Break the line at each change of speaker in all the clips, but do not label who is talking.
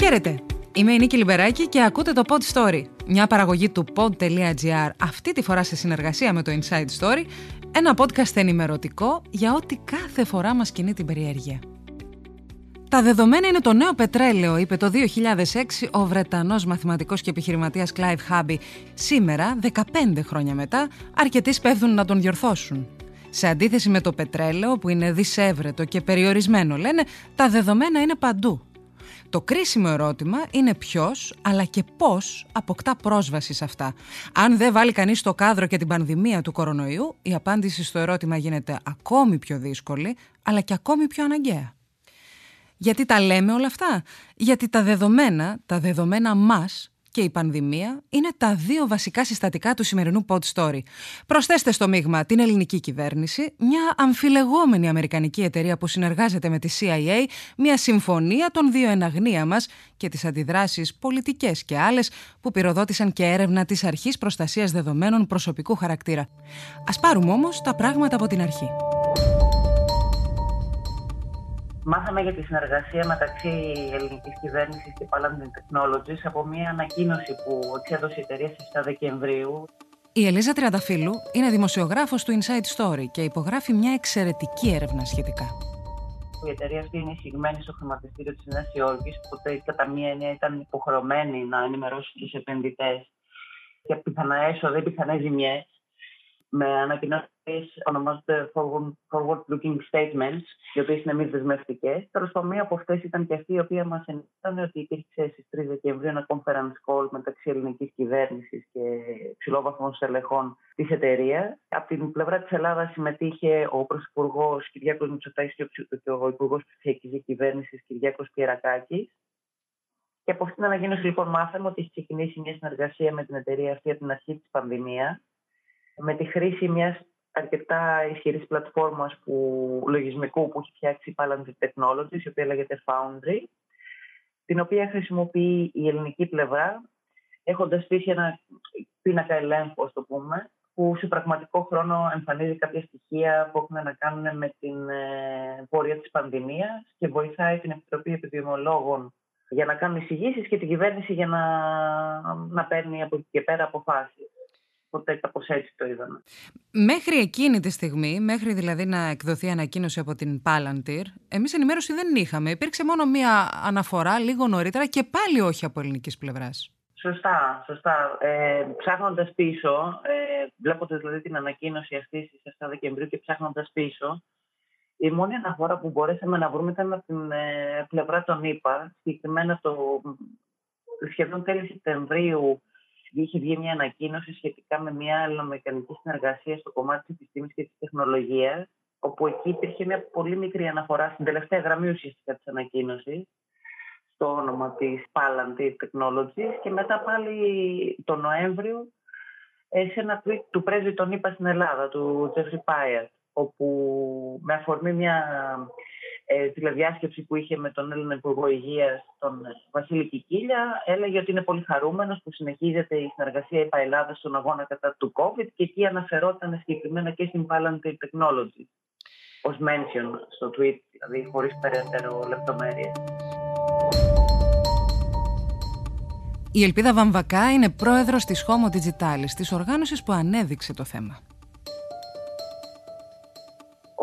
Χαίρετε! Είμαι η Νίκη Λιμπεράκη και ακούτε το Pod Story, μια παραγωγή του pod.gr, αυτή τη φορά σε συνεργασία με το Inside Story, ένα podcast ενημερωτικό για ό,τι κάθε φορά μας κινεί την περιέργεια. Τα δεδομένα είναι το νέο πετρέλαιο, είπε το 2006 ο Βρετανός μαθηματικός και επιχειρηματίας Clive Hubby. Σήμερα, 15 χρόνια μετά, αρκετοί σπέβδουν να τον διορθώσουν. Σε αντίθεση με το πετρέλαιο που είναι δυσέβρετο και περιορισμένο λένε, τα δεδομένα είναι παντού. Το κρίσιμο ερώτημα είναι ποιος, αλλά και πώς αποκτά πρόσβαση σε αυτά. Αν δεν βάλει κανείς το κάδρο και την πανδημία του κορονοϊού, η απάντηση στο ερώτημα γίνεται ακόμη πιο δύσκολη, αλλά και ακόμη πιο αναγκαία. Γιατί τα λέμε όλα αυτά; Γιατί τα δεδομένα, τα δεδομένα μας, και η πανδημία είναι τα δύο βασικά συστατικά του σημερινού pod story. Προσθέστε στο μείγμα την ελληνική κυβέρνηση, μια αμφιλεγόμενη αμερικανική εταιρεία που συνεργάζεται με τη CIA, μια συμφωνία των δύο εναγνία μας και τις αντιδράσεις πολιτικές και άλλες που πυροδότησαν και έρευνα της Αρχής Προστασίας Δεδομένων Προσωπικού Χαρακτήρα. Ας πάρουμε όμως τα πράγματα από την αρχή.
Μάθαμε για τη συνεργασία μεταξύ ελληνικής κυβέρνησης και Paladin Technologies από μια ανακοίνωση που εξέδωσε η εταιρεία στις 7 Δεκεμβρίου.
Η Ελίζα Τριανταφύλου είναι δημοσιογράφος του Inside Story και υπογράφει μια εξαιρετική έρευνα σχετικά.
Η εταιρεία αυτή είναι εισηγμένη στο χρηματιστήριο της Νέας Υόρκης, οπότε κατά μία έννοια ήταν υποχρεωμένη να ενημερώσει τους επενδυτές για πιθανά έσοδα ή πιθανές ζημιές με ανακοινώσεις ονομάζονται forward-looking statements, οι οποίες είναι μη δεσμευτικές. Τέλος πάντων, μία από αυτές ήταν και αυτή η οποία μας ενημέρωνε ότι υπήρξε στις 3 Δεκεμβρίου ένα conference call μεταξύ ελληνικής κυβέρνησης και ψηλόβαθμων στελεχών της εταιρείας. Από την πλευρά της Ελλάδας συμμετείχε ο Πρωθυπουργός Κυριάκος Μητσοτάκης και ο Υπουργός Ψηφιακής Διακυβέρνησης Κυριάκος Πιερακάκη. Και από αυτήν την ανακοίνωση λοιπόν μάθαμε ότι έχει ξεκινήσει μια συνεργασία με την εταιρεία αυτή από την αρχή της πανδημίας με τη χρήση μιας αρκετά ισχυρής πλατφόρμας που, λογισμικού που έχει φτιάξει η Palantir Technologies, η οποία λέγεται Foundry, την οποία χρησιμοποιεί η ελληνική πλευρά, έχοντας στήσει ένα πίνακα ελέγχου, το πούμε, που σε πραγματικό χρόνο εμφανίζει κάποια στοιχεία που έχουν να κάνουν με την ε, πορεία της πανδημίας και βοηθάει την Επιτροπή Επιδημολόγων για να κάνουν εισηγήσεις και την κυβέρνηση για να, να παίρνει από εκεί και πέρα αποφάσεις. Οπότε κάπως έτσι το είδαμε.
Μέχρι εκείνη τη στιγμή, μέχρι δηλαδή να εκδοθεί ανακοίνωση από την Palantir, εμείς ενημέρωση δεν είχαμε. Υπήρξε μόνο μία αναφορά λίγο νωρίτερα και πάλι όχι από ελληνικής πλευράς.
Σωστά, σωστά. Ε, ψάχνοντας πίσω, ε, βλέποντας δηλαδή την ανακοίνωση αυτή στις 7 Δεκεμβρίου και ψάχνοντας πίσω, η μόνη αναφορά που μπορέσαμε να βρούμε ήταν από την ε, πλευρά των ΗΠΑ, συγκεκριμένα το σχεδόν τέλη Σεπτεμβρίου είχε βγει μια ανακοίνωση σχετικά με μια αλληλομεκανική συνεργασία στο κομμάτι της επιστήμης και της τεχνολογίας, όπου εκεί υπήρχε μια πολύ μικρή αναφορά στην τελευταία γραμμή ουσιαστικά της ανακοίνωσης, στο όνομα της Palantir Technologies και μετά πάλι το Νοέμβριο ε, σε ένα tweet του πρέσβη των ΗΠΑ στην Ελλάδα, του Jeffrey Pyatt, όπου με αφορμή μια ε, τηλεδιάσκεψη που είχε με τον Έλληνα Υπουργό Υγείας, τον Βασίλη Κικίλια, έλεγε ότι είναι πολύ χαρούμενος που συνεχίζεται η συνεργασία ΕΠΑ Ελλάδα στον αγώνα κατά του COVID και εκεί αναφερόταν συγκεκριμένα και στην Palantir Technology ως mention στο tweet, δηλαδή χωρίς περαιτέρω λεπτομέρειες.
Η Ελπίδα Βαμβακά είναι πρόεδρος της Homo Digitalis, της οργάνωσης που ανέδειξε το θέμα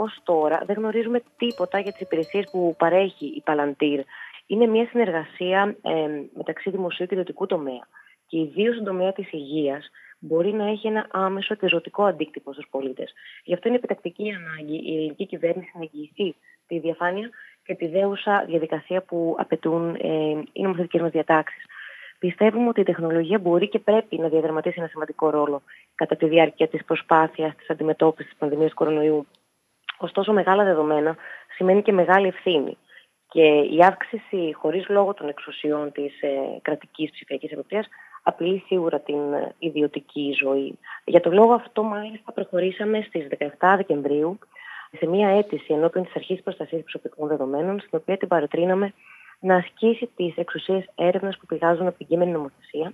ως τώρα δεν γνωρίζουμε τίποτα για τις υπηρεσίες που παρέχει η Palantir. Είναι μια συνεργασία ε, μεταξύ δημοσίου και ιδιωτικού τομέα. Και ιδίως στον τομέα της υγείας μπορεί να έχει ένα άμεσο και ζωτικό αντίκτυπο στους πολίτες. Γι' αυτό είναι επιτακτική ανάγκη η ελληνική κυβέρνηση να εγγυηθεί τη διαφάνεια και τη δέουσα διαδικασία που απαιτούν ε, οι νομοθετικές μας διατάξεις. Πιστεύουμε ότι η τεχνολογία μπορεί και πρέπει να διαδραματίσει ένα σημαντικό ρόλο κατά τη διάρκεια της προσπάθειας της αντιμετώπισης της πανδημίας κορονοϊού Ωστόσο, μεγάλα δεδομένα σημαίνει και μεγάλη ευθύνη. Και η αύξηση χωρίς λόγο των εξουσιών της ε, κρατικής ψηφιακής εποπτείας απειλεί σίγουρα την ε, ιδιωτική ζωή. Για τον λόγο αυτό, μάλιστα, προχωρήσαμε στις 17 Δεκεμβρίου σε μια αίτηση ενώπιον της Αρχής Προστασίας Προσωπικών Δεδομένων, στην οποία την παροτρύναμε να ασκήσει τις εξουσίες έρευνας που πηγάζουν από την κείμενη νομοθεσία.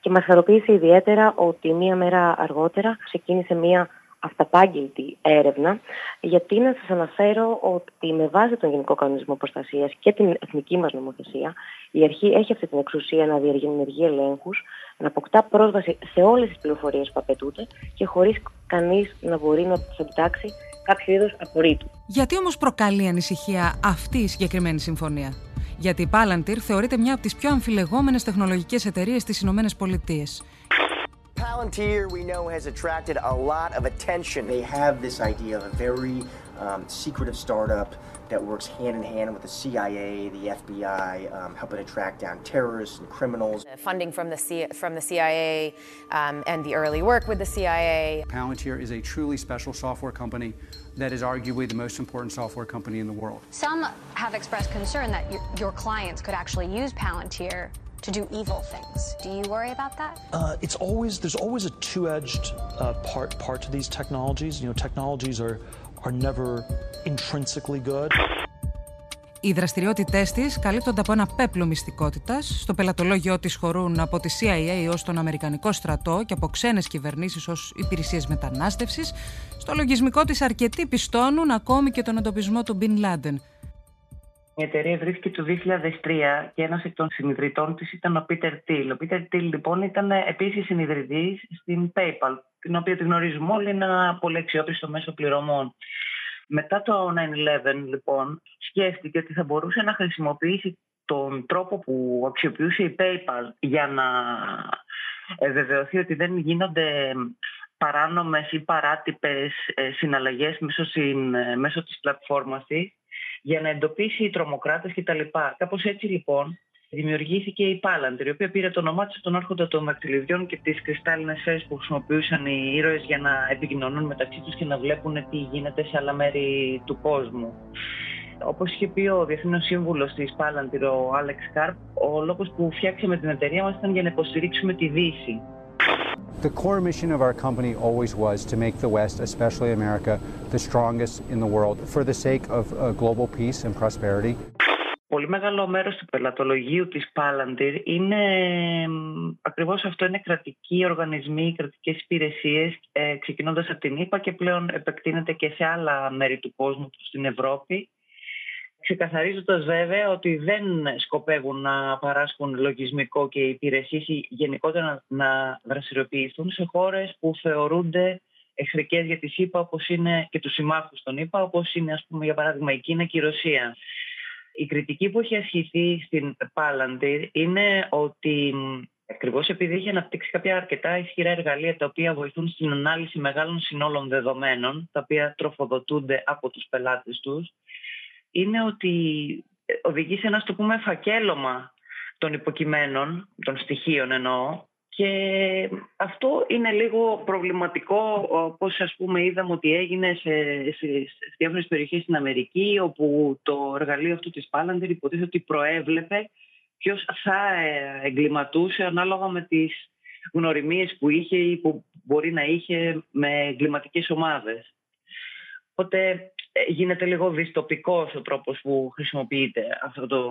Και μας χαροποίησε ιδιαίτερα ότι μία μέρα αργότερα ξεκίνησε μία αυταπάγγελτη έρευνα, γιατί να σας αναφέρω ότι με βάση τον Γενικό Κανονισμό Προστασίας και την εθνική μας νομοθεσία, η αρχή έχει αυτή την εξουσία να διενεργεί ελέγχους, να αποκτά πρόσβαση σε όλες τις πληροφορίες που απαιτούνται και χωρίς κανείς να μπορεί να τις αντιτάξει κάποιο είδος απορρίτου.
Γιατί όμως προκαλεί ανησυχία αυτή η συγκεκριμένη συμφωνία; Γιατί η Palantir θεωρείται μια από τις πιο αμφιλεγόμενες τεχνολογικές εταιρείες στις Ηνωμένες Πολιτείες.
Palantir, we know, has attracted a lot of attention.
They have this idea of a very um, secretive startup that works hand in hand with the CIA, the FBI, um, helping to track down terrorists and criminals.
The funding from the, C- from the CIA um, and the early work with the CIA.
Palantir is a truly special software company that is arguably the most important software company in the world.
Some have expressed concern that your, your clients could actually use Palantir to do evil things. Do you worry about that?
Uh, it's always there's always a two-edged uh, part part to these technologies. You know, technologies are are never intrinsically good.
Οι δραστηριότητές της καλύπτονται από ένα πέπλο μυστικότητας. Στο πελατολόγιο της χωρούν από τη CIA ως τον Αμερικανικό στρατό και από ξένες κυβερνήσεις ως υπηρεσίες μετανάστευσης. Στο λογισμικό της αρκετοί πιστώνουν ακόμη και τον εντοπισμό του Μπιν Λάντεν.
Η εταιρεία βρίσκεται το 2003 και ένας εκ των συνειδητών της ήταν ο Peter Thiel. Ο Peter Thiel λοιπόν ήταν επίσης συνειδητής στην PayPal, την οποία τη γνωρίζουμε όλοι, είναι ένα πολύ αξιόπιστο μέσο πληρωμών. Μετά το 9-11 λοιπόν σκέφτηκε ότι θα μπορούσε να χρησιμοποιήσει τον τρόπο που αξιοποιούσε η PayPal για να βεβαιωθεί ότι δεν γίνονται παράνομες ή παράτυπες ε, συναλλαγές μέσω, μέσω της πλατφόρμας της για να εντοπίσει οι τρομοκράτες κτλ. Κάπως έτσι λοιπόν δημιουργήθηκε η Palantir, η οποία πήρε το όνομά της από τον άρχοντα των δακτυλιδιών και τις κρυστάλλινες σφαίρες που χρησιμοποιούσαν οι ήρωες για να επικοινωνούν μεταξύ τους και να βλέπουν τι γίνεται σε άλλα μέρη του κόσμου. Όπως είχε πει ο Διεθνή Σύμβουλος της Palantir, ο Άλεξ Κάρπ, ο λόγος που φτιάξαμε την εταιρεία μας ήταν για να υποστηρίξουμε τη Δύση.
The core mission of our company always was to make the West, especially America, the strongest in the world for the sake of uh, global peace and prosperity.
Πολύ μεγάλο μέρος του πελατολογίου της Palantir είναι ακριβώς αυτό, είναι κρατικοί οργανισμοί, κρατικές υπηρεσίες, ε, ξεκινώντας από την ΕΠΑ και πλέον επεκτείνεται και σε άλλα μέρη του κόσμου, στην Ευρώπη ξεκαθαρίζοντας βέβαια ότι δεν σκοπεύουν να παράσχουν λογισμικό και υπηρεσίες ή γενικότερα να δραστηριοποιηθούν σε χώρες που θεωρούνται εχθρικές για τη ΣΥΠΑ όπως είναι και τους συμμάχους των ΗΠΑ όπως είναι ας πούμε για παράδειγμα η Κίνα και η Ρωσία. Η κριτική που έχει ασχηθεί στην Palantir είναι ότι ακριβώς επειδή έχει αναπτύξει κάποια αρκετά ισχυρά εργαλεία τα οποία βοηθούν στην ανάλυση μεγάλων συνόλων δεδομένων, τα οποία τροφοδοτούνται από τους πελάτες τους, είναι ότι οδηγεί σε ένα, στο πούμε, φακέλωμα των υποκειμένων, των στοιχείων εννοώ, και αυτό είναι λίγο προβληματικό, όπως ας πούμε είδαμε ότι έγινε σε, σε, σε διάφορες περιοχές στην Αμερική, όπου το εργαλείο αυτού της Palantir υποτίθεται ότι προέβλεπε ποιος θα ε, εγκληματούσε ανάλογα με τις γνωριμίες που είχε ή που μπορεί να είχε με εγκληματικές ομάδες. Οπότε ε, γίνεται λίγο δυστοπικός ο τρόπος που χρησιμοποιείται αυτό το,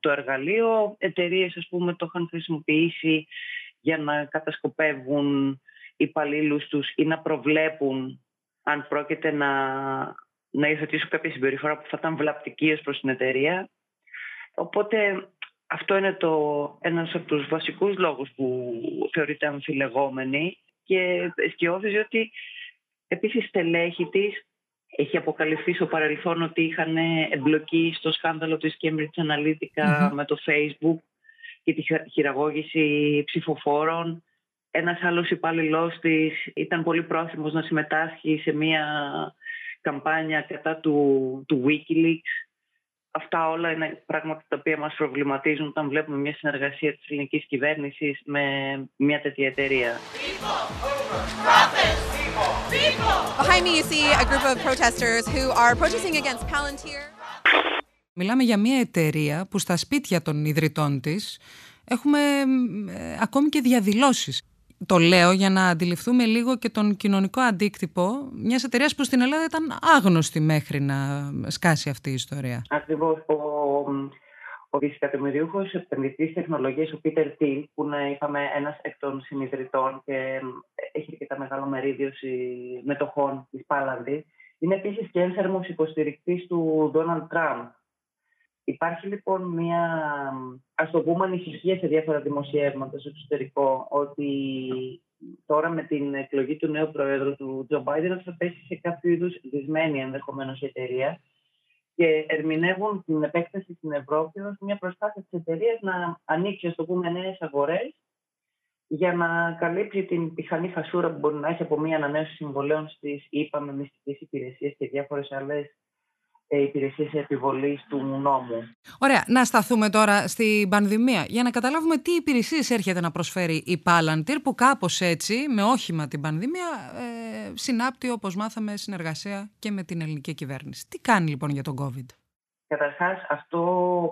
το εργαλείο. Εταιρείες, ας πούμε, το είχαν χρησιμοποιήσει για να κατασκοπεύουν υπαλλήλους τους ή να προβλέπουν αν πρόκειται να, να υιοθετήσουν κάποια συμπεριφορά που θα ήταν βλαπτική ως προς την εταιρεία. Οπότε αυτό είναι το, ένας από τους βασικούς λόγους που θεωρείται αμφιλεγόμενη και σκιώθησε ότι επίσης στελέχη της έχει αποκαλυφθεί στο παρελθόν ότι είχαν εμπλοκή στο σκάνδαλο της Cambridge Analytica με το Facebook και τη χειραγώγηση ψηφοφόρων. Ένας άλλος υπάλληλός της ήταν πολύ πρόθυμος να συμμετάσχει σε μια καμπάνια κατά του, του Wikileaks. Αυτά όλα είναι πράγματα τα οποία μας προβληματίζουν όταν βλέπουμε μια συνεργασία της ελληνικής κυβέρνησης με μια τέτοια εταιρεία.
Behind me you see a group of protesters who are protesting against Palantir.
Μιλάμε για μια εταιρεία που στα σπίτια των ιδρυτών της έχουμε ε, ακόμη και διαδηλώσεις. Το λέω για να αντιληφθούμε λίγο και τον κοινωνικό αντίκτυπο μιας εταιρείας που στην Ελλάδα ήταν άγνωστη μέχρι να σκάσει αυτή η ιστορία.
Ακριβώς. Ο, Ο δισεκατομμυρίουχο επενδυτής τεχνολογίας, ο Πίτερ Τιλ, που είναι είπαμε, ένας εκ των συνειδητών και έχει και τα μεγάλο μερίδιο μετοχών της Πάλαντη, είναι επίσης και ένθερμος υποστηρικτής του Ντόναλτ Τραμπ. Υπάρχει λοιπόν μια, ας το πούμε, ανησυχία σε διάφορα δημοσιεύματα στο εξωτερικό ότι τώρα με την εκλογή του νέου Προέδρου του Τζο Μπάιντεν θα πέσει σε κάποιο είδους δυσμένη ενδεχομένως η εταιρεία και ερμηνεύουν την επέκταση στην Ευρώπη ως μια προσπάθεια της εταιρείας να ανοίξει, ας το πούμε, νέες αγορές για να καλύψει την πιθανή φασούρα που μπορεί να έχει από μια ανανέωση συμβολέων στις είπαμε μυστικές υπηρεσίες και διάφορες άλλες ε, υπηρεσίες επιβολής του νόμου.
Ωραία. Να σταθούμε τώρα στην πανδημία για να καταλάβουμε τι υπηρεσίες έρχεται να προσφέρει η Palantir που κάπως έτσι, με όχημα την πανδημία, ε, συνάπτει όπως μάθαμε συνεργασία και με την ελληνική κυβέρνηση. Τι κάνει λοιπόν για τον COVID;
Καταρχάς, αυτό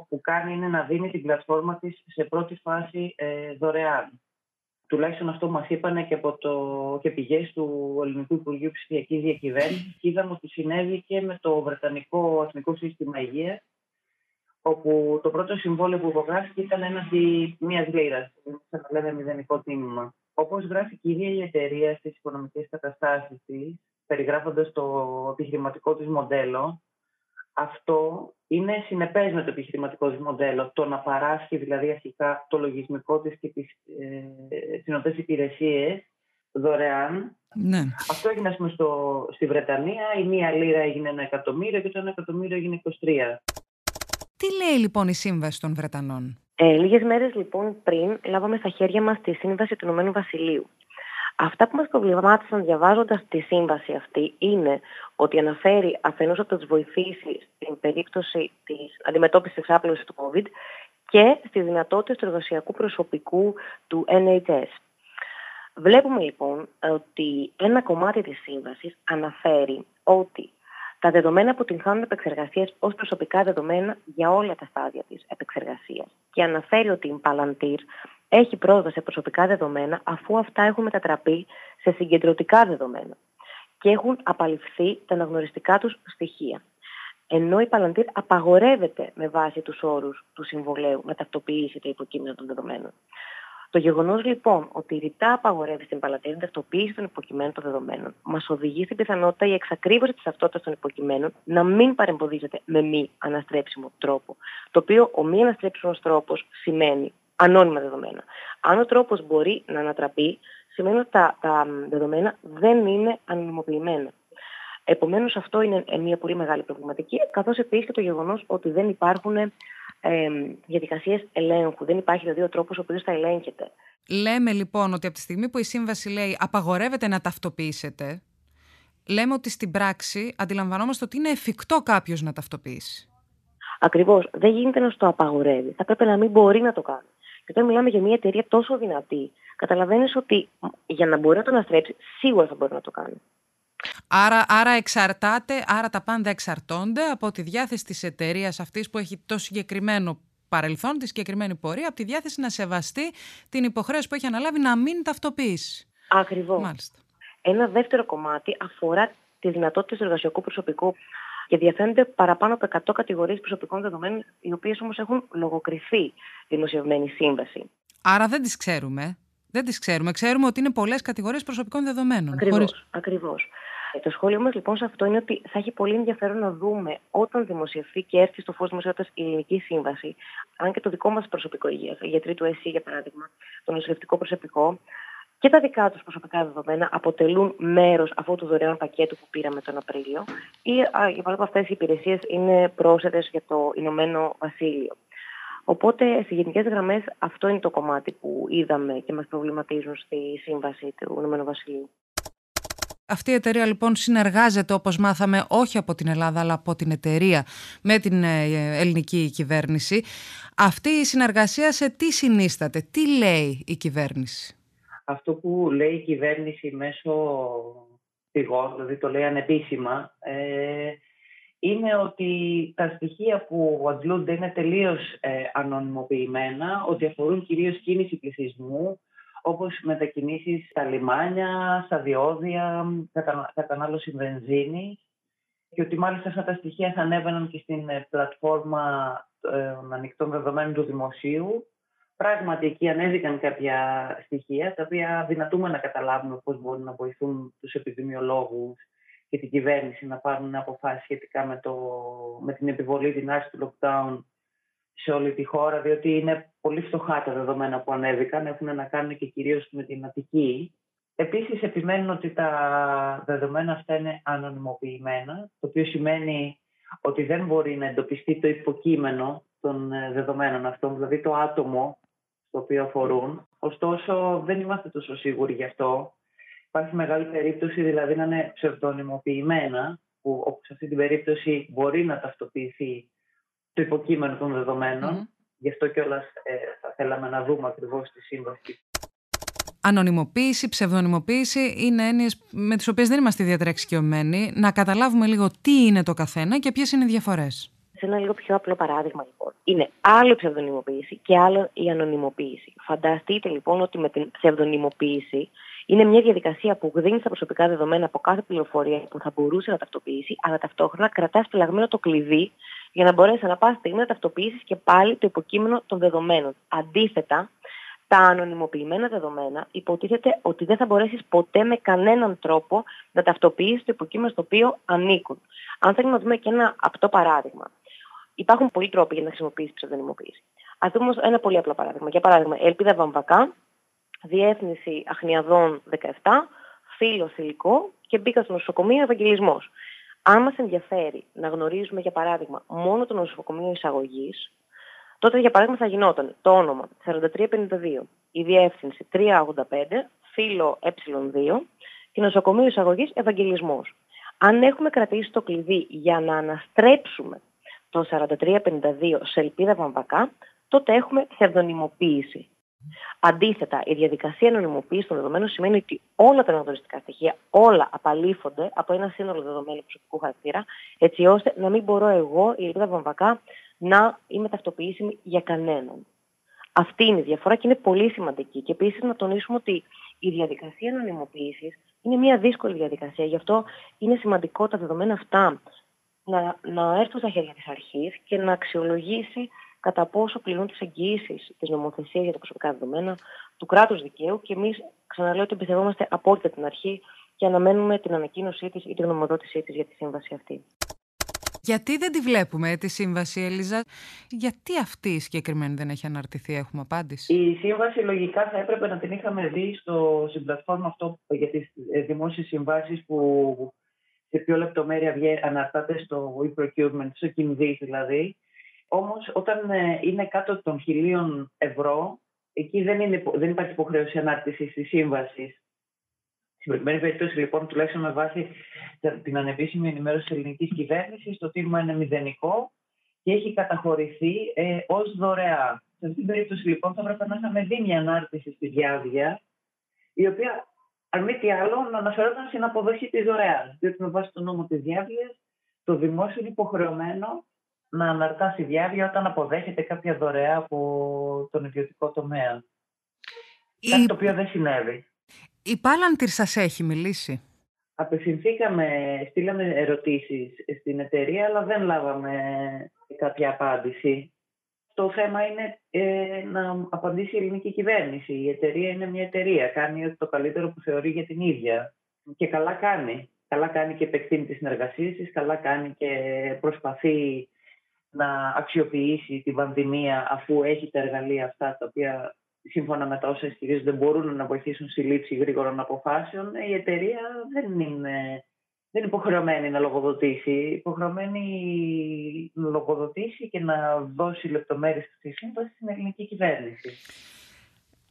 που κάνει είναι να δίνει την πλατφόρμα της σε πρώτη φάση ε, δωρεάν τουλάχιστον αυτό μας είπαν και από το και πηγές του Ελληνικού Υπουργείου Ψηφιακής Διακυβέρνησης και είδαμε ότι συνέβη και με το Βρετανικό Εθνικό Σύστημα Υγείας, όπου το πρώτο συμβόλαιο που υπογράφηκε ήταν έναντι μία λίρα, σαν να λέμε μηδενικό τίμημα. Όπως γράφει και η ίδια η εταιρεία στις οικονομικές καταστάσεις της, περιγράφοντας το επιχειρηματικό της μοντέλο, αυτό είναι συνεπές με το επιχειρηματικό της μοντέλο. Το να παράσχει δηλαδή αρχικά το λογισμικό της και τις ε, συνοδές υπηρεσίες δωρεάν.
Ναι.
Αυτό έγινε πούμε, στο, στη Βρετανία. Η μία λίρα έγινε ένα εκατομμύριο και το ένα εκατομμύριο έγινε 23.
Τι λέει λοιπόν η σύμβαση των Βρετανών;
Ε, λίγες μέρες λοιπόν πριν λάβαμε στα χέρια μας τη σύμβαση του Ηνωμένου Βασιλείου. Αυτά που μας προβλημάτισαν διαβάζοντας τη σύμβαση αυτή είναι ότι αναφέρει αφενός ότι θα τους βοηθήσει στην περίπτωση της αντιμετώπισης της άπλωσης του COVID και στις δυνατότητες του εργασιακού προσωπικού του NHS. Βλέπουμε λοιπόν ότι ένα κομμάτι της σύμβασης αναφέρει ότι τα δεδομένα που την χάνουν επεξεργασίας ως προσωπικά δεδομένα για όλα τα στάδια της επεξεργασίας. Και αναφέρει ότι η Palantir έχει πρόσβαση σε προσωπικά δεδομένα αφού αυτά έχουν μετατραπεί σε συγκεντρωτικά δεδομένα και έχουν απαλληφθεί τα αναγνωριστικά τους στοιχεία. Ενώ η Palantir απαγορεύεται με βάση τους όρους του συμβολέου να ταυτοποιήσει τα υποκείμενα των δεδομένων. Το γεγονός λοιπόν ότι η ρητά απαγορεύει στην Παλατήρη την ταυτοποίηση των υποκειμένων των δεδομένων μας οδηγεί στην πιθανότητα η εξακρίβωση της ταυτότητας των υποκειμένων να μην παρεμποδίζεται με μη αναστρέψιμο τρόπο. Το οποίο ο μη αναστρέψιμος τρόπος σημαίνει ανώνυμα δεδομένα. Αν ο τρόπος μπορεί να ανατραπεί, σημαίνει ότι τα, τα δεδομένα δεν είναι ανωνυμοποιημένα. Επομένως, αυτό είναι μια πολύ μεγάλη προβληματική, καθώς επίσης και το γεγονός ότι δεν υπάρχουν ε, διαδικασίες ελέγχου. Δεν υπάρχει δηλαδή ο τρόπος ο οποίος θα ελέγχεται.
Λέμε λοιπόν ότι από τη στιγμή που η σύμβαση λέει απαγορεύεται να ταυτοποιήσετε, λέμε ότι στην πράξη αντιλαμβανόμαστε ότι είναι εφικτό κάποιος να ταυτοποιήσει.
Ακριβώς. Δεν γίνεται να το απαγορεύει. Θα πρέπει να μην μπορεί να το κάνει. Και όταν μιλάμε για μια εταιρεία τόσο δυνατή, καταλαβαίνεις ότι για να μπορεί να το αναστρέψει, σίγουρα θα μπορεί να το κάνει.
Άρα, άρα εξαρτάται, άρα τα πάντα εξαρτώνται από τη διάθεση της εταιρείας αυτής που έχει το συγκεκριμένο παρελθόν, τη συγκεκριμένη πορεία, από τη διάθεση να σεβαστεί την υποχρέωση που έχει αναλάβει να μην ταυτοποιήσει.
Ακριβώς. Ένα δεύτερο κομμάτι αφορά τι δυνατότητε του εργασιακού προσωπικού και διαφαίνονται παραπάνω από 100 κατηγορίες προσωπικών δεδομένων, οι οποίες όμως έχουν λογοκριθεί δημοσιευμένη σύμβαση.
Άρα δεν τις ξέρουμε. Δεν τις ξέρουμε. Ξέρουμε ότι είναι πολλές κατηγορίες προσωπικών δεδομένων.
Ακριβώς. Ε, το σχόλιο μας λοιπόν σε αυτό είναι ότι θα έχει πολύ ενδιαφέρον να δούμε όταν δημοσιευθεί και έρθει στο φως δημοσιότητας η ελληνική σύμβαση, αν και το δικό μας προσωπικό υγείας, οι γιατροί του ΕΣΥ για παράδειγμα, το νοσηλευτικό προσωπικό, και τα δικά τους προσωπικά δεδομένα αποτελούν μέρος αυτού του δωρεάν πακέτου που πήραμε τον Απρίλιο, ή για παράδειγμα αυτές οι υπηρεσίες είναι πρόσθετες για το Ηνωμένο Βασίλειο. Οπότε, σε γενικές γραμμές, αυτό είναι το κομμάτι που είδαμε και μας προβληματίζουν στη σύμβαση του Ηνωμένου Βασιλείου.
Αυτή η εταιρεία λοιπόν συνεργάζεται όπως μάθαμε όχι από την Ελλάδα αλλά από την εταιρεία με την ε, ελληνική κυβέρνηση. Αυτή η συνεργασία σε τι συνίσταται, τι λέει η κυβέρνηση;
Αυτό που λέει η κυβέρνηση μέσω πηγών, δηλαδή το λέει ανεπίσημα, ε, είναι ότι τα στοιχεία που αντλούνται είναι τελείως ε, ανωνυμοποιημένα, ότι αφορούν κυρίως κίνηση πληθυσμού, όπως μετακινήσεις στα λιμάνια, στα διόδια, κατανάλωση βενζίνης και ότι μάλιστα αυτά τα στοιχεία θα ανέβαιναν και στην ε, πλατφόρμα των ανοιχτών δεδομένων του δημοσίου. Πράγματι, εκεί ανέβηκαν κάποια στοιχεία, τα οποία δυνατούμε να καταλάβουμε πώς μπορούν να βοηθούν τους επιδημιολόγους και την κυβέρνηση να πάρουν αποφάσεις σχετικά με, το, με την επιβολή την άρση του lockdown σε όλη τη χώρα, διότι είναι πολύ φτωχά τα δεδομένα που ανέβηκαν, έχουν να κάνουν και κυρίως με την Αττική. Επίσης, επιμένουν ότι τα δεδομένα αυτά είναι ανωνυμοποιημένα, το οποίο σημαίνει ότι δεν μπορεί να εντοπιστεί το υποκείμενο των ε, δεδομένων αυτών, δηλαδή το άτομο στο οποίο αφορούν. Ωστόσο, δεν είμαστε τόσο σίγουροι γι' αυτό. Υπάρχει μεγάλη περίπτωση δηλαδή να είναι ψευδονυμοποιημένα, που όπως σε αυτή την περίπτωση μπορεί να ταυτοποιηθεί το υποκείμενο των δεδομένων. Γι' αυτό κιόλας ε, θα θέλαμε να δούμε ακριβώς τη σύμβαση.
Ανωνυμοποίηση, ψευδονυμοποίηση είναι έννοιες με τις οποίες δεν είμαστε ιδιαίτερα εξοικειωμένοι. Να καταλάβουμε λίγο τι είναι το καθένα και ποιες είναι οι διαφορές.
Σε ένα λίγο πιο απλό παράδειγμα, λοιπόν. Είναι άλλο η ψευδονυμοποίηση και άλλο η ανωνυμοποίηση. Φανταστείτε λοιπόν ότι με την ψευδονυμοποίηση είναι μια διαδικασία που δίνει τα προσωπικά δεδομένα από κάθε πληροφορία που θα μπορούσε να ταυτοποιήσει, αλλά ταυτόχρονα κρατάς φυλαγμένο το κλειδί για να μπορέσει να πάση στιγμή να ταυτοποιήσεις και πάλι το υποκείμενο των δεδομένων. Αντίθετα, τα ανωνυμοποιημένα δεδομένα υποτίθεται ότι δεν θα μπορέσεις ποτέ με κανέναν τρόπο να ταυτοποιήσεις το υποκείμενο στο οποίο ανήκουν. Αν θέλουμε να δούμε και ένα απτό παράδειγμα. Υπάρχουν πολλοί τρόποι για να χρησιμοποιήσεις ψευδονυμοποίηση. Α δούμε ένα πολύ απλό παράδειγμα. Για παράδειγμα, Ελπίδα Βαμβακά, Διεύθυνση Αχνιαδών 17, Φίλος Θηλυκό και μπήκα στο νοσοκομείο Ευαγγελισμός. Αν μας ενδιαφέρει να γνωρίζουμε, για παράδειγμα, μόνο το νοσοκομείο εισαγωγής, τότε για παράδειγμα θα γινόταν το όνομα 4352, η διεύθυνση 385, φύλλο ε2 και νοσοκομείο εισαγωγής Ευαγγελισμός. Αν έχουμε κρατήσει το κλειδί για να αναστρέψουμε το 4352 σε ελπίδα βαμβακά, τότε έχουμε ψευδονυμοποίηση. Αντίθετα, η διαδικασία ανωνυμοποίηση των δεδομένων σημαίνει ότι όλα τα αναγνωριστικά στοιχεία, όλα απαλήφονται από ένα σύνολο δεδομένων προσωπικού χαρακτήρα, έτσι ώστε να μην μπορώ εγώ, η Ελπίδα Βαμβακά, να είμαι ταυτοποιήσιμη για κανέναν. Αυτή είναι η διαφορά και είναι πολύ σημαντική. Και επίσης να τονίσουμε ότι η διαδικασία ανωνυμοποίηση είναι μια δύσκολη διαδικασία. Γι' αυτό είναι σημαντικό τα δεδομένα αυτά να, να έρθουν στα χέρια της αρχής και να αξιολογήσει κατά πόσο πληρούν τις εγγυήσεις τη νομοθεσία για τα προσωπικά δεδομένα του κράτους δικαίου και εμείς, ξαναλέω, ότι εμπιστευόμαστε απόλυτα την αρχή και αναμένουμε την ανακοίνωσή της ή την γνωμοδότησή της για τη σύμβαση αυτή.
Γιατί δεν τη βλέπουμε τη σύμβαση, Ελίζα, γιατί αυτή η συγκεκριμένη δεν έχει αναρτηθεί, έχουμε απάντηση;
Η σύμβαση λογικά θα έπρεπε να την είχαμε δει στο, στην πλατφόρμα αυτό για τις ε, δημόσιες συμβάσεις που σε πιο λεπτομέρεια αναρτάται στο e-procurement, στο κινδύ δηλαδή. Όμως όταν ε, είναι κάτω των χιλίων ευρώ, εκεί δεν, είναι, δεν υπάρχει υποχρέωση ανάρτησης της σύμβασης. Στην προκειμένη περίπτωση, λοιπόν, τουλάχιστον με βάση την ανεπίσημη ενημέρωση τη ελληνικής κυβέρνησης, το τίμημα είναι μηδενικό και έχει καταχωρηθεί ε, ως δωρεά. Σε αυτή την περίπτωση, λοιπόν, θα έπρεπε να είχαμε δει μια ανάρτηση στη διάδεια, η οποία, αν μη τι άλλο, να αναφερόταν στην αποδοχή της δωρεάς. Διότι με βάση το νόμο της διάδεια, το δημόσιο είναι υποχρεωμένο να αναρτάσει διάρκεια όταν αποδέχεται κάποια δωρεά από τον ιδιωτικό τομέα. Η... Κάτι το οποίο δεν συνέβη.
Η Πάλαντιρ σας έχει μιλήσει;
Απευθυνθήκαμε, στείλαμε ερωτήσεις στην εταιρεία, αλλά δεν λάβαμε κάποια απάντηση. Το θέμα είναι ε, να απαντήσει η ελληνική κυβέρνηση. Η εταιρεία είναι μια εταιρεία. Κάνει το καλύτερο που θεωρεί για την ίδια. Και καλά κάνει. Καλά κάνει και επεκτείνει τις συνεργασίες της, καλά κάνει και προσπαθεί να αξιοποιήσει την πανδημία αφού έχει τα εργαλεία αυτά τα οποία σύμφωνα με τα όσα ισχυρίζονται μπορούν να βοηθήσουν στη λήψη γρήγορων αποφάσεων, η εταιρεία δεν είναι, δεν υποχρεωμένη να λογοδοτήσει. Υποχρεωμένη να λογοδοτήσει και να δώσει λεπτομέρειες στη σύμβαση στην ελληνική κυβέρνηση.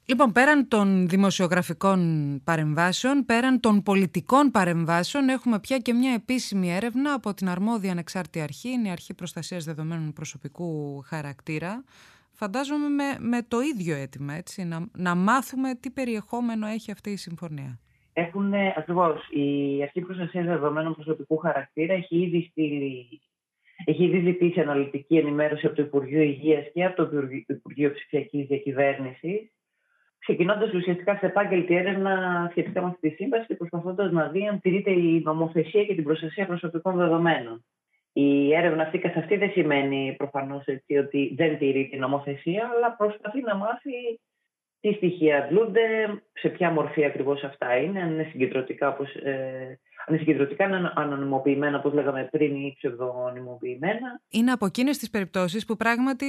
Λοιπόν, πέραν των δημοσιογραφικών παρεμβάσεων, πέραν των πολιτικών παρεμβάσεων, έχουμε πια και μια επίσημη έρευνα από την αρμόδια ανεξάρτητη αρχή, είναι η Αρχή Προστασίας Δεδομένων Προσωπικού Χαρακτήρα. Φαντάζομαι με, με το ίδιο αίτημα, έτσι, να, να μάθουμε τι περιεχόμενο έχει αυτή η συμφωνία.
Έχουν, ακριβώς, η Αρχή Προστασίας Δεδομένων Προσωπικού Χαρακτήρα έχει ήδη στείλει έχει ήδη ζητήσει αναλυτική ενημέρωση από το Υπουργείο Υγείας και από το Υπουργείο Ψηφιακής Διακυβέρνησης ξεκινώντας ουσιαστικά σε επάγγελτη έρευνα σχετικά με αυτή τη σύμβαση και προσπαθώντας να δει αν τηρείται η νομοθεσία και την προστασία προσωπικών δεδομένων. η έρευνα αυτή καθ' αυτή δεν σημαίνει προφανώς έτσι, ότι δεν τηρεί την νομοθεσία, αλλά προσπαθεί να μάθει τι στοιχεία αντλούνται, σε ποια μορφή ακριβώς αυτά είναι, αν είναι συγκεντρωτικά όπως ε, αν είναι συγκεντρωτικά ανωνυμοποιημένα, όπως λέγαμε πριν, ή ψευδονυμοποιημένα.
Είναι από εκείνες τις περιπτώσεις που πράγματι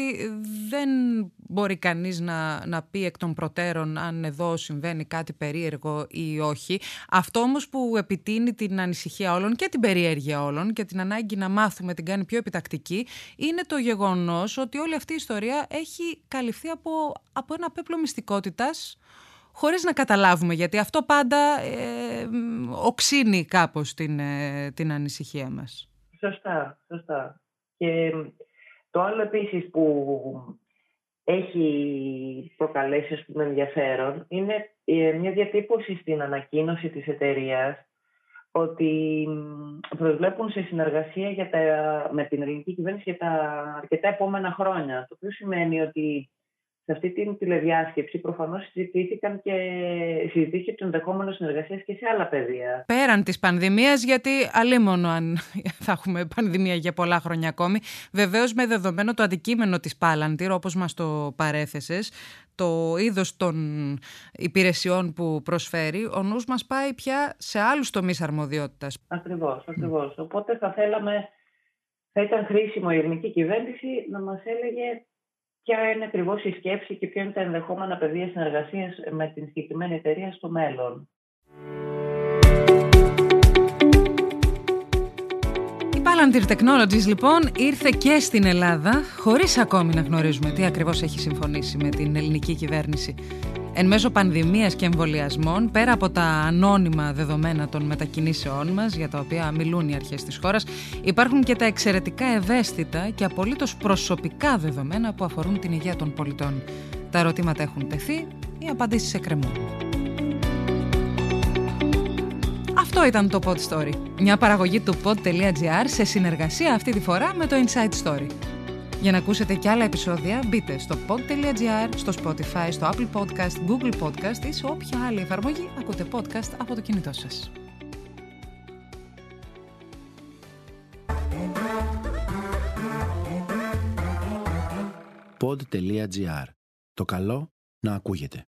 δεν μπορεί κανείς να, να πει εκ των προτέρων αν εδώ συμβαίνει κάτι περίεργο ή όχι. Αυτό όμως που επιτείνει την ανησυχία όλων και την περιέργεια όλων και την ανάγκη να μάθουμε την κάνει πιο επιτακτική είναι το γεγονός ότι όλη αυτή η ιστορία έχει καλυφθεί από, από ένα πέπλο μυστικότητας χωρίς να καταλάβουμε, γιατί αυτό πάντα ε, οξύνει κάπως την, ε, την ανησυχία μας.
Σωστά, σωστά. Και το άλλο επίσης που έχει προκαλέσει ας πούμε, ενδιαφέρον είναι ε, μια διατύπωση στην ανακοίνωση της εταιρείας ότι προσβλέπουν σε συνεργασία για τα, με την ελληνική κυβέρνηση για τα αρκετά επόμενα χρόνια. Το οποίο σημαίνει ότι σε αυτή την τηλεδιάσκεψη προφανώς συζητήθηκαν και συζητήθηκε το ενδεχόμενο συνεργασίας και σε άλλα πεδία.
Πέραν της πανδημίας, γιατί αλίμονο αν θα έχουμε πανδημία για πολλά χρόνια ακόμη, βεβαίως με δεδομένο το αντικείμενο της Palantir, όπως μας το παρέθεσες, το είδος των υπηρεσιών που προσφέρει, ο νους μας πάει πια σε άλλους τομείς αρμοδιότητας.
Ακριβώς, ακριβώς. Οπότε θα θέλαμε, θα ήταν χρήσιμο η ελληνική κυβέρνηση να μας έλεγε ποια είναι ακριβώς η σκέψη και ποια είναι τα ενδεχόμενα πεδία συνεργασίας με την συγκεκριμένη εταιρεία στο μέλλον;
Η Palantir Technologies λοιπόν ήρθε και στην Ελλάδα χωρίς ακόμη να γνωρίζουμε τι ακριβώς έχει συμφωνήσει με την ελληνική κυβέρνηση. Εν μέσω πανδημίας και εμβολιασμών, πέρα από τα ανώνυμα δεδομένα των μετακινήσεών μας, για τα οποία μιλούν οι αρχές της χώρας, υπάρχουν και τα εξαιρετικά ευαίσθητα και απολύτως προσωπικά δεδομένα που αφορούν την υγεία των πολιτών. Τα ερωτήματα έχουν τεθεί, οι απαντήσεις εκκρεμούν. Αυτό ήταν το Pod Story. Μια παραγωγή του pod.gr σε συνεργασία αυτή τη φορά με το Inside Story. Για να ακούσετε και άλλα επεισόδια μπείτε στο pod.gr, στο Spotify, στο Apple Podcast, Google Podcast ή σε όποια άλλη εφαρμογή ακούτε podcast από το κινητό σας.
Pod.gr. Το καλό να ακούγεται.